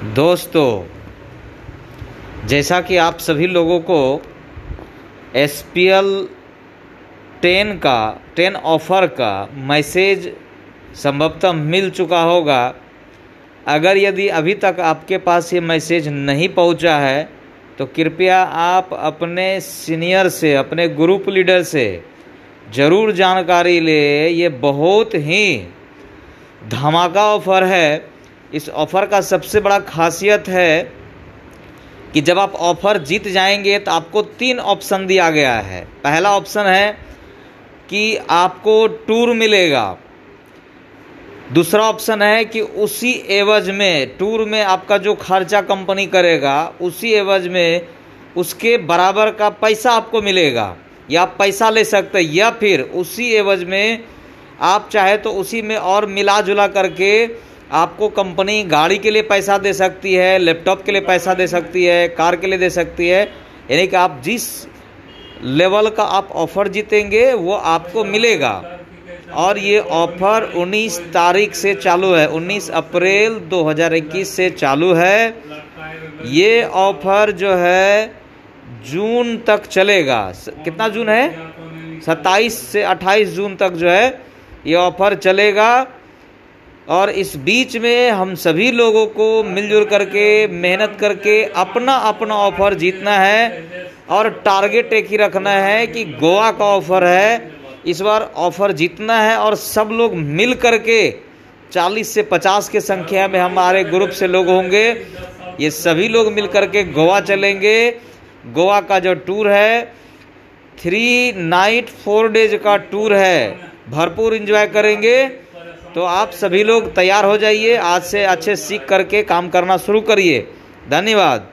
दोस्तों, जैसा कि आप सभी लोगों को एस पी एल टेन का टेन ऑफ़र का मैसेज संभवतः मिल चुका होगा। अगर यदि अभी तक आपके पास ये मैसेज नहीं पहुँचा है तो कृपया आप अपने सीनियर से, अपने ग्रुप लीडर से ज़रूर जानकारी ले। ये बहुत ही धमाका ऑफ़र है। इस ऑफ़र का सबसे बड़ा खासियत है कि जब आप ऑफ़र जीत जाएँगे तो आपको तीन ऑप्शन दिया गया है। पहला ऑप्शन है कि आपको टूर मिलेगा। दूसरा ऑप्शन है कि उसी एवज में, टूर में आपका जो खर्चा कंपनी करेगा, उसी एवज में उसके बराबर का पैसा आपको मिलेगा। या आप पैसा ले सकते हैं, या फिर उसी एवज में आप चाहे तो उसी में और मिला जुला करके आपको कंपनी गाड़ी के लिए पैसा दे सकती है, लैपटॉप के लिए पैसा दे सकती है, कार के लिए दे सकती है, यानी कि आप जिस लेवल का आप ऑफ़र जीतेंगे, वो आपको मिलेगा। और ये ऑफ़र 19 तारीख से चालू है 19 अप्रैल 2021 से चालू है। ये ऑफ़र जो है, जून तक चलेगा। कितना जून है? 27 से 28 जून तक जो है, ये ऑफ़र चलेगा। और इस बीच में हम सभी लोगों को मिलजुल करके, मेहनत करके अपना अपना ऑफ़र जीतना है और टारगेट एक ही रखना है कि गोवा का ऑफ़र है। इस बार ऑफ़र जीतना है और सब लोग मिल करके 40 से 50 के संख्या में हमारे ग्रुप से लोग होंगे। ये सभी लोग मिल करके गोवा चलेंगे। गोवा का जो टूर है, थ्री नाइट, फोर डेज़ का टूर है। भरपूर इंजॉय करेंगे। तो आप सभी लोग तैयार हो जाइए, आज से अच्छे सीख करके काम करना शुरू करिए। धन्यवाद।